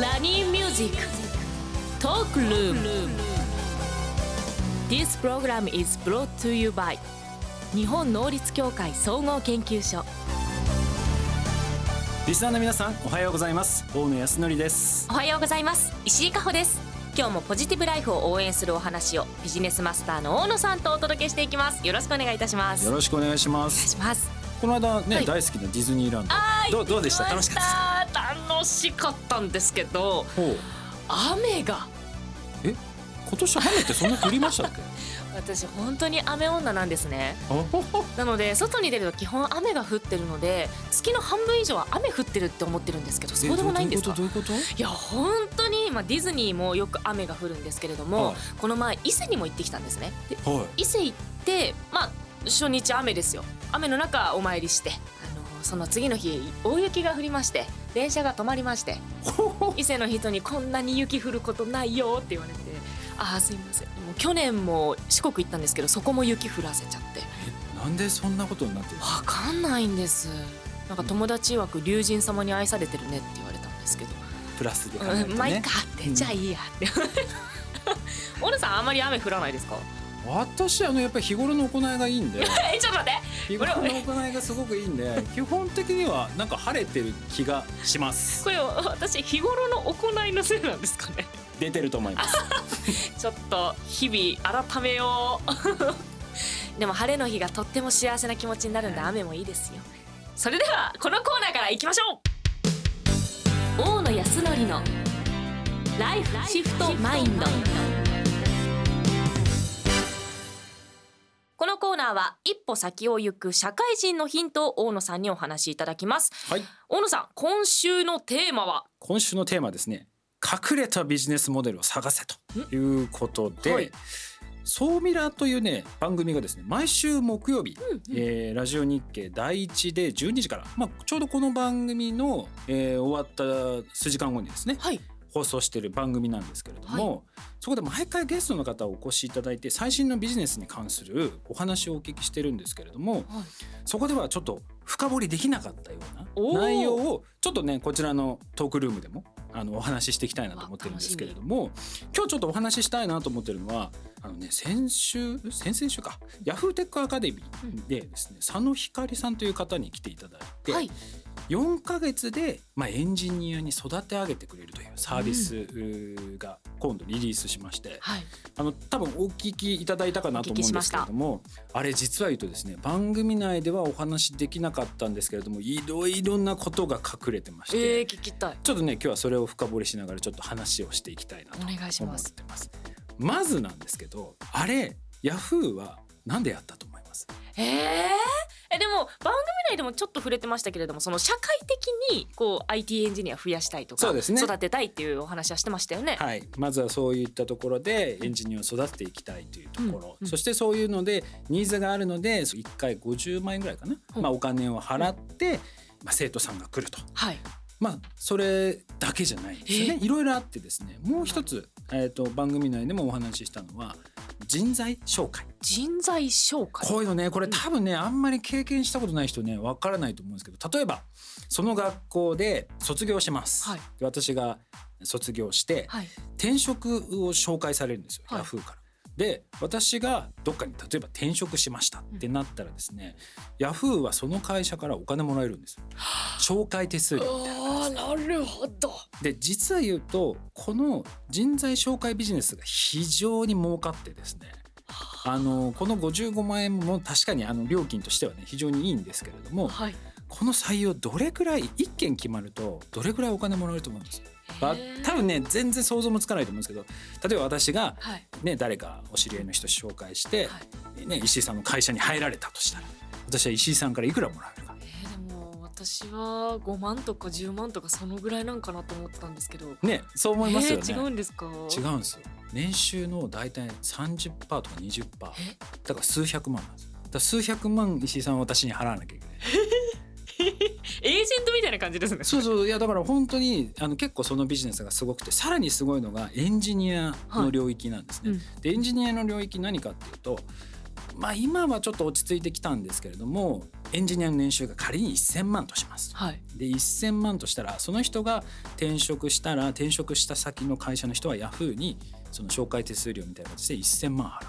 ソニーミュージックトークルーム This program is brought to you by 日本能率協会総合研究所リスナーの皆さんおはようございます。大野泰敬です。おはようございます。石井加穂です。今日もポジティブライフを応援するお話をビジネスマスターの大野さんとお届けしていきます。よろしくお願いいたします。よろしくお願いしまお願いすします。この間ね、はい。大好きなディズニーランド。どうどうでした？楽しかったた楽しかったんですけど雨が。え？今年雨ってそんな降りましたっけ？私本当に雨女なんですね。なので外に出ると基本雨が降ってるので月の半分以上は雨降ってるって思ってるんですけどそうでもないんですか？いや本当に、まあ、ディズニーもよく雨が降るんですけれども、はい。この前伊勢にも行ってきたんですね。はい。伊勢行ってまあ初日雨ですよ。雨の中お参りしてあのその次の日大雪が降りまして電車が止まりまして 伊勢の人にこんなに雪降ることないよって言われてああすいません。もう去年も四国行ったんですけどそこも雪降らせちゃって。えなんでそんなことになってるわかんないんです。なんか友達曰く龍神様に愛されてるねって言われたんですけど。プラスで考えてうんまあいいねかって、うんじゃあいいやって。小野さんあんまり雨降らないですか？私あのやっぱり日頃の行いがいいんで。え ちょっと待って。日頃の行いがすごくいいんで基本的にはなんか晴れてる気がします。これ私日頃の行いのせいなんですかね。出てると思います。ちょっと日々改めよう。でも晴れの日がとっても幸せな気持ちになるんで雨もいいですよ。それではこのコーナーからいきましょう。大野康則のライフシフトマインドコーナーは一歩先を行く社会人のヒントを大野さんにお話しいただきます。はい。大野さん今週のテーマは？今週のテーマはですね隠れたビジネスモデルを探せということで、はい。ソーミラというね番組がですね毎週木曜日、うんうん。えーラジオ日経第一で12時から、まあ、ちょうどこの番組の、えー終わった数時間後にですねはい放送している番組なんですけれども、そこで毎回ゲストの方をお越しいただいて最新のビジネスに関するお話をお聞きしてるんですけれども、そこではちょっと深掘りできなかったような内容をちょっとねこちらのトークルームでもあのお話ししていきたいなと思ってるんですけれども今日ちょっとお話ししたいなと思ってるのはあのね先週先々週か。ヤフーテックアカデミーでですね佐野光さんという方に来ていただいて、はい4ヶ月で、まあ、エンジニアに育て上げてくれるというサービスが今度リリースしまして、はい。あの多分お聞きいただいたかなと思うんですけれどもあれ実は言うとですね番組内ではお話しできなかったんですけれどもいろいろなことが隠れてまして、えー、聞きたい。ちょっとね今日はそれを深掘りしながらちょっっと話をしていきたいなとお願いし思っますてます。まずなんですけどあれヤフーはなんでやったとます。えー、えでも番組内でもちょっと触れてましたけれどもその社会的にこう IT エンジニア増やしたいとかそうですね。育てたいっていうお話はしてましたよね。はい、まずはそういったところでエンジニアを育てていきたいというところ、うんうん。そしてそういうのでニーズがあるので1回50万円ぐらいかな、うん。まあ、お金を払って、まあ、生徒さんが来ると。はいまあそれだけじゃないんですよね。いろいろあってですねもう一つ、えー、と番組内でもお話ししたのは人材紹介。人材紹介。こういうのねこれ多分ねあんまり経験したことない人ねわからないと思うんですけど例えばその学校で卒業します、はい。で私が卒業して、はい。転職を紹介されるんですよ、はい。ヤフーから。で私がどっかに例えば転職しましたってなったらですね、ヤフーはその会社からお金もらえるんですよ。紹介手数料みたいなあーなるほど。で実は言うとこの人材紹介ビジネスが非常に儲かってですねあ。のこの55万円も確かにあの料金としてはね非常にいいんですけれどもはい。この採用どれくらい1件決まるとどれくらいお金もらえると思うんです？よ。多分ね全然想像もつかないと思うんですけど例えば私が、はい。ね、誰かお知り合いの人紹介して、はい。ね、石井さんの会社に入られたとしたら私は石井さんからいくらもらえるか。えー、でも私は5万とか10万とかそのぐらいなんかなと思ったんですけど。ねそう思いますよね。えー違うんですか？違うんですよ。年収の大体30%とか20%だから数百万なんですよ。だ数百万石井さんは私に払わなきゃいけない。エージたいな感じですねそうそういやだから本当にあの結構そのビジネスがすごくてさらにすごいのがエンジニアの領域なんですね。うんでエンジニアの領域何かっていうとまあ今はちょっと落ち着いてきたんですけれどもエンジニアの年収が仮に1,000万とします。はいで1,000万としたらその人が転職したら転職した先の会社の人はヤフーにその紹介手数料みたいな形で1,000万払う。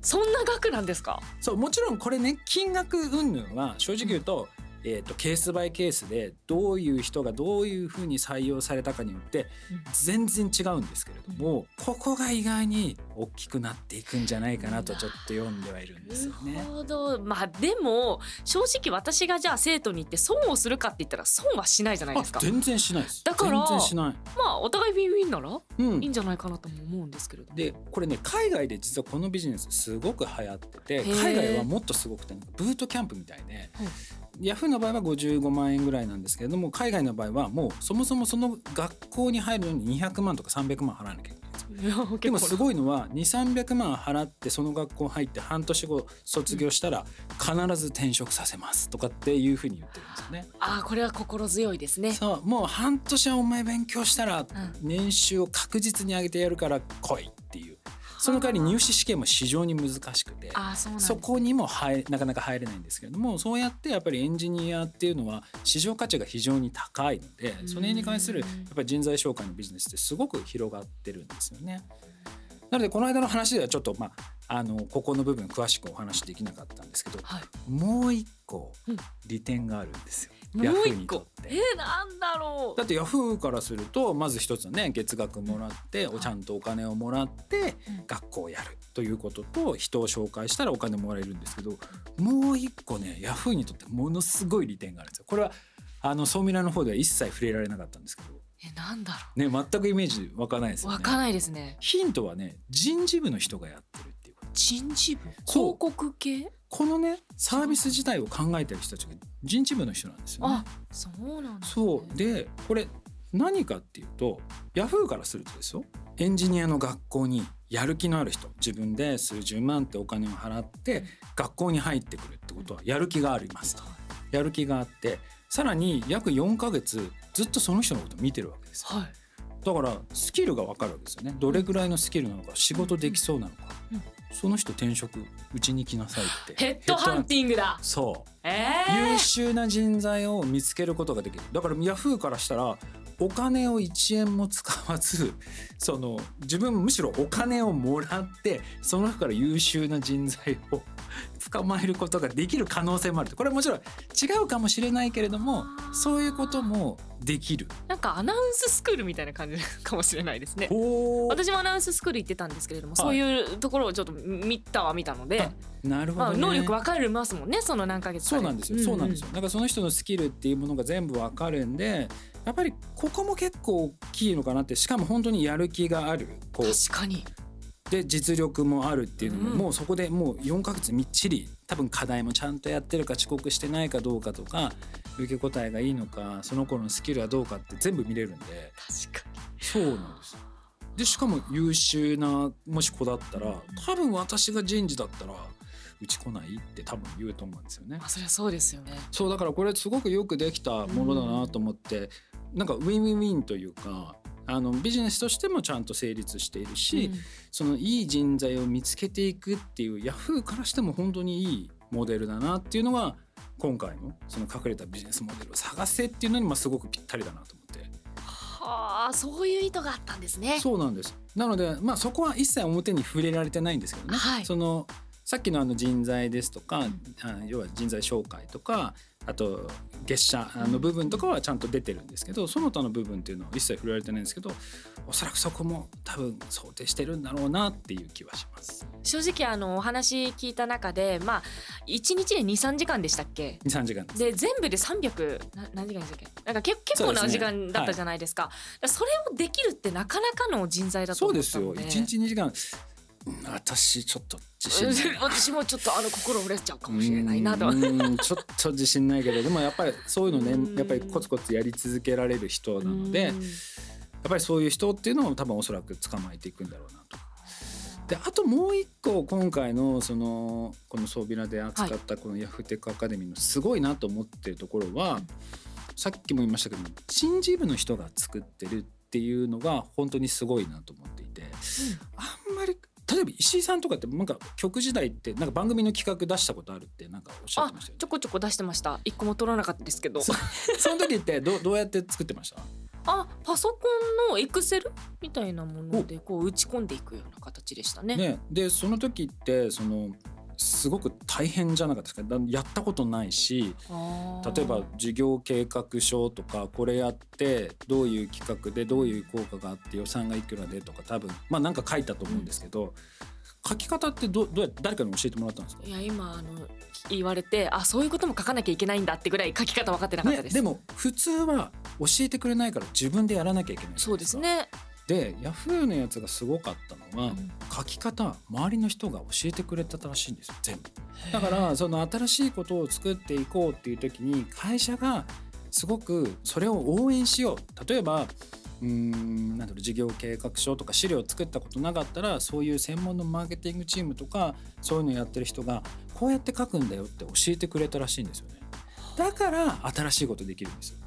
そんな額なんですか？そうもちろんこれね金額云々は正直言うと,、えー、とケースバイケースでどういう人がどういうふうに採用されたかによって全然違うんですけれども、ここが意外に大きくなっていくんじゃないかなとちょっと読んではいるんですよね。なる。ほど。まあでも正直私がじゃあ生徒に行って損をするかって言ったら損はしないじゃないですか。あ全然しないです。だから全然しない。まあお互いウィンウィンならうん。いいんじゃないかなとも思うんですけれども。でこれね海外で実はこのビジネスすごく流行っててー。海外はもっとすごくてブートキャンプみたいで、ヤフーの場合は55万円ぐらいなんですけれども海外の場合はもうそもそもその学校に入るのに200万とか300万払わなきゃいけないんでもすごいのは2300万払ってその学校入って半年後卒業したら必ず転職させますとかっていうふうに言ってるんですよね。ああこれは心強いですね。そうもう半年はお前勉強したらん。年収を確実に上げてやるから来いその代わり入試試験も非常に難しくてそこにも入なかなか入れないんですけれどもそうやってやっぱりエンジニアっていうのは市場価値が非常に高いのでその辺に関するやっぱり人材紹介のビジネスってすごく広がってるんですよね。なのでこの間の話ではちょっとまああのここの部分詳しくお話できなかったんですけどはいもう一個うん利点があるんですよ。もうヤフー一個。にとって。えー、なんだろう。だってヤフーからするとまず一つはね月額もらってはいちゃんとお金をもらってうん。学校をやるということと人を紹介したらお金もらえるんですけどもう一個ねヤフーにとってものすごい利点があるんですよ。これはあの総ミラの方では一切触れられなかったんですけど。えなんだろね全くイメージ湧かないですよね。うわかんないですね。ヒントはね人事部の人がやってるっていうこと。人事部？広告系？このねサービス自体を考えてる人たちが人事部の人なんですよね。あ。そうなんだ、ね、そう。でこれ何かっていうとヤフーからするとですよ。エンジニアの学校にやる気のある人自分で数十万ってお金を払って学校に入ってくるってことはやる気がありますと。やる気があってさらに約4ヶ月ずっとその人のことを見てるわけです。よはい。だからスキルが分かるわけですよね。どれぐらいのスキルなのか仕事できそうなのか、うんその人転職うちに来なさいって。ヘッドハンティングだ。そう。え優ー、秀な人材を見つけることができる。だからヤフーからしたらお金を1円も使わず その自分むしろお金をもらってその中から優秀な人材を捕まえることができる可能性もある。これはもちろん違うかもしれないけれどもそういうこともできる。なんかアナウンススクールみたいな感じかもしれないですね。私もアナウンススクール行ってたんですけれども、はい。そういうところをちょっと見たは見たので、まあ、なるほど、ね。能力分かりますもんねその何ヶ月かそうなんですよ、そうなんですよ。だからその人のスキルっていうものが全部わかるんでやっぱりここも結構大きいのかなってしかも本当にやる気がある確かにで実力もあるっていうのも、うん。もうそこでもう4ヶ月みっちり多分課題もちゃんとやってるか遅刻してないかどうかとか受け答えがいいのかその子のスキルはどうかって全部見れるんで。確かに。そうなんですよ。でしかも優秀なもし子だったら多分私が人事だったらうち来ないって多分言うと思うんですよね。まあそりゃそうですよね。そうだからこれすごくよくできたものだなと思って、なんかウィンウィンウィンというかあのビジネスとしてもちゃんと成立しているし、うん。そのいい人材を見つけていくっていうヤフーからしても本当にいいモデルだなっていうのが今回のその隠れたビジネスモデルを探せっていうのにまあすごくぴったりだなと思って。はあそういう意図があったんですね。そうなんです。なのでまあそこは一切表に触れられてないんですけどね、はい。そのさっきのあの人材ですとか、うんあ要は人材紹介とかあと月謝の部分とかはちゃんと出てるんですけどその他の部分っていうのは一切触れられてないんですけどおそらくそこも多分想定してるんだろうなっていう気はします。正直あのお話聞いた中でまあ1日で23時間でしたっけ？23時間です。で全部で300な何時間でしたっけ？なんかけ結構な時そうですね。間だったじゃないですか。だからそれをできるってなかなかの人材だとそう思っで。すよたので1日2時間。うん私ちょっと自信ない。な 私もちょっとあの心折れちゃうかもしれないなと。ちょっと自信ない。けどでもやっぱりそういうのうん。ねやっぱりコツコツやり続けられる人なのでやっうんぱりそういう人っていうのを多分おそらく捕まえていくんだろうなと。であともう一個今回のそのこのソービラで扱ったこのヤフーテックアカデミーのすごいなと思ってるところは、うんさっきも言いましたけど人事部の人が作ってるっていうのが本当にすごいなと思っていてあん。まり例えば石井さんとかってなんか曲時代ってなんか番組の企画出したことあるってなんかおっしゃってましたよね。ちょこちょこ出してました。一個も取らなかったですけど。そその時ってどどうやって作ってました？あパソコンのエクセルみたいなものでこう打ち込んでいくような形でしたね。ね。でその時ってそのすごく大変じゃなかったですか。だやったことないし例えば事業計画書とかこれやってどういう企画でどういう効果があって予算がいくらでとか多分まあなんか書いたと思うんですけど、書き方ってどどうやって誰かに教えてもらったんですか？いや今あの言われてあそういうことも書かなきゃいけないんだってぐらい書き方分かってなかったね、です、でも普通は教えてくれないから自分でやらなきゃいけないそうですね、でヤフーのやつがすごかったのは、うん。書き方周りの人が教えてくれてたらしいんですよ全部。だからその新しいことを作っていこうっていう時に会社がすごくそれを応援しよう。例えばうーんなんだろう事業計画書とか資料を作ったことなかったらそういう専門のマーケティングチームとかそういうのやってる人がこうやって書くんだよって教えてくれたらしいんですよね。だから新しいことできるんですよ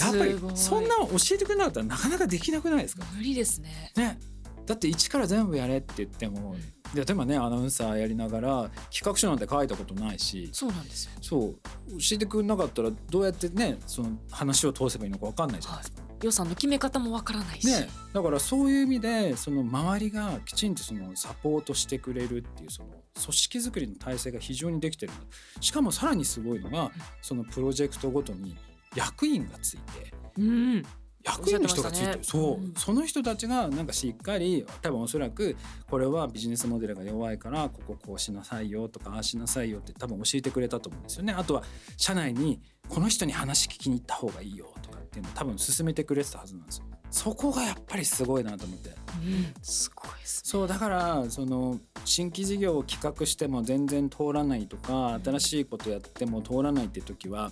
やっぱりそんなの教えてくれなかったらなかなかできなくないですか？無理ですね。ね。だって一から全部やれって言っても、で例えばねアナウンサーやりながら企画書なんて書いたことないしそうなんですよ。そう教えてくれなかったらどうやってねその話を通せばいいのか分かんないじゃないですか。予算の決め方もわからないし、ね、だからそういう意味でその周りがきちんとそのサポートしてくれるっていうその組織づくりの体制が非常にできてる。しかもさらにすごいのがそのプロジェクトごとに役員がついてうん。役員の人がついてる、そう、ね。う。ん。その人たちがなんかしっかり多分おそらくこれはビジネスモデルが弱いからこここうしなさいよとかああしなさいよって多分教えてくれたと思うんですよね。あとは社内にこの人に話聞きに行った方がいいよとかっていうのを多分進めてくれてたはずなんですよ。そこがやっぱりすごいなと思って。うん、すごいですそう。だからその新規事業を企画しても全然通らないとか新しいことやっても通らないって時は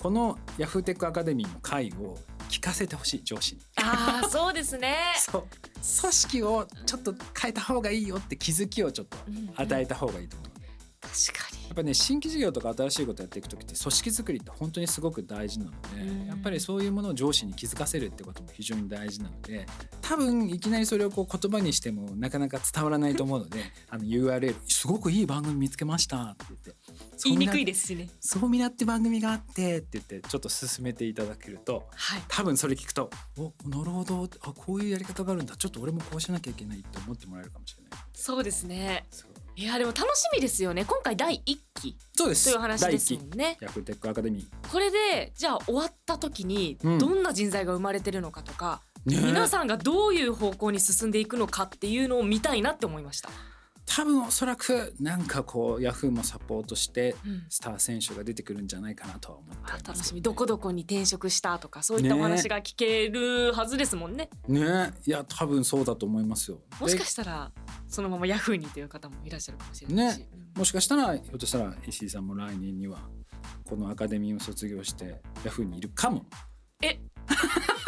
このヤフーテックアカデミーの会を聞かせてほしい上司に。ああそうですね。そう。組織をちょっと変えた方がいいよって気づきをちょっと与えた方がいいと。思う。確かに。やっぱね新規事業とか新しいことやっていく時って組織づくりって本当にすごく大事なのうん。でやっぱりそういうものを上司に気づかせるってことも非常に大事なので多分いきなりそれをこう言葉にしてもなかなか伝わらないと思うのであの URL すごくいい番組見つけましたって言って言いにくいでですしね。そうみなって番組があってって言ってちょっと進めていただけるとはい。多分それ聞くと「おなるほど。あこういうやり方があるんだ。ちょっと俺もこうしなきゃいけない」って思ってもらえるかもしれない。そうですね。いやでも楽しみですよね。今回第一期そうです。という話ですもんね。ヤフーテックアカデミこれでじゃあ終わった時にうん。どんな人材が生まれてるのかとか、ー、ね皆さんがどういう方向に進んでいくのかっていうのを見たいなって思いました、多分おそらくなんかこうヤフーもサポートしてうん。スター選手が出てくるんじゃないかなとは思ってねあ楽しみ。どこどこに転職したとかそういったお話が聞けるはずですもんね。ね。いや多分そうだと思いますよ。もしかでしたらそのままヤフーにという方もいらっしゃるかもしれないし、ね。もしかしたらひょっとしたら石井さんも来年にはこのアカデミーを卒業してヤフーにいるかも。え？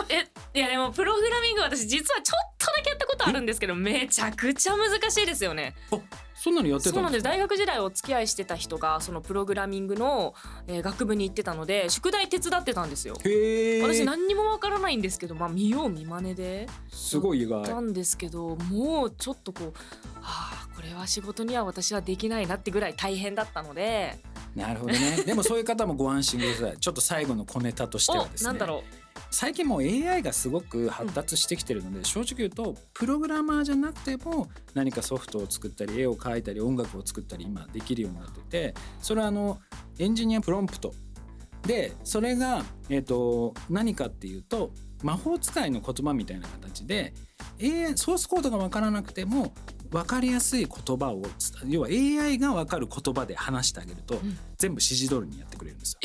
え？いやでもプログラミング私実はちょっとだけやったことあるんですけどめちゃくちゃ難しいですよね。あそんなのやってそうなんです。大学時代お付き合いしてた人がそのプログラミングの、えー学部に行ってたので宿題手伝ってたんですよ。へえ私何にもわからないんですけどまあ見よう見まねで。すごい意外。たんですけどもうちょっとこうはあこれは仕事には私はできないなってぐらい大変だったので。なるほどね。でもそういう方もご安心ください。ちょっと最後の小ネタとしてはですね。おなんだろ最近もう AI がすごく発達してきてるので、正直言うとプログラマーじゃなくても何かソフトを作ったり絵を描いたり音楽を作ったり今できるようになっててそれはあのエンジニアプロンプト。でそれが、えー、と何かっていうと魔法使いの言葉みたいな形で AI ソースコードが分からなくても分かりやすい言葉を要は AI が分かる言葉で話してあげると、うん。全部指示通りにやってくれるんですよ。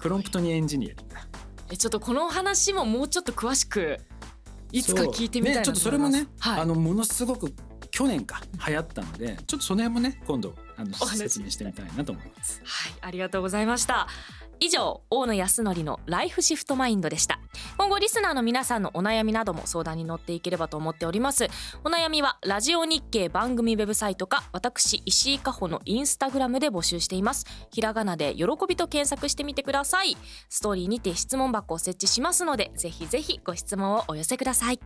プロンプトにエンジニアリングえちょっとこの話ももうちょっと詳しくいつか聞いてみたいなね、ちょっとそれもね、はい。あのものすごく去年か流行ったのでちょっとその辺もね今度あの説明してみたいなと思います。はい、ありがとうございました。以上、大野康則のライフシフトマインドでした。今後リスナーの皆さんのお悩みなども相談に乗っていければと思っております。お悩みはラジオ日経番組ウェブサイトか私石井加穂のインスタグラムで募集しています。ひらがなで喜びと検索してみてください。ストーリーにて質問箱を設置しますので、ぜひぜひご質問をお寄せください。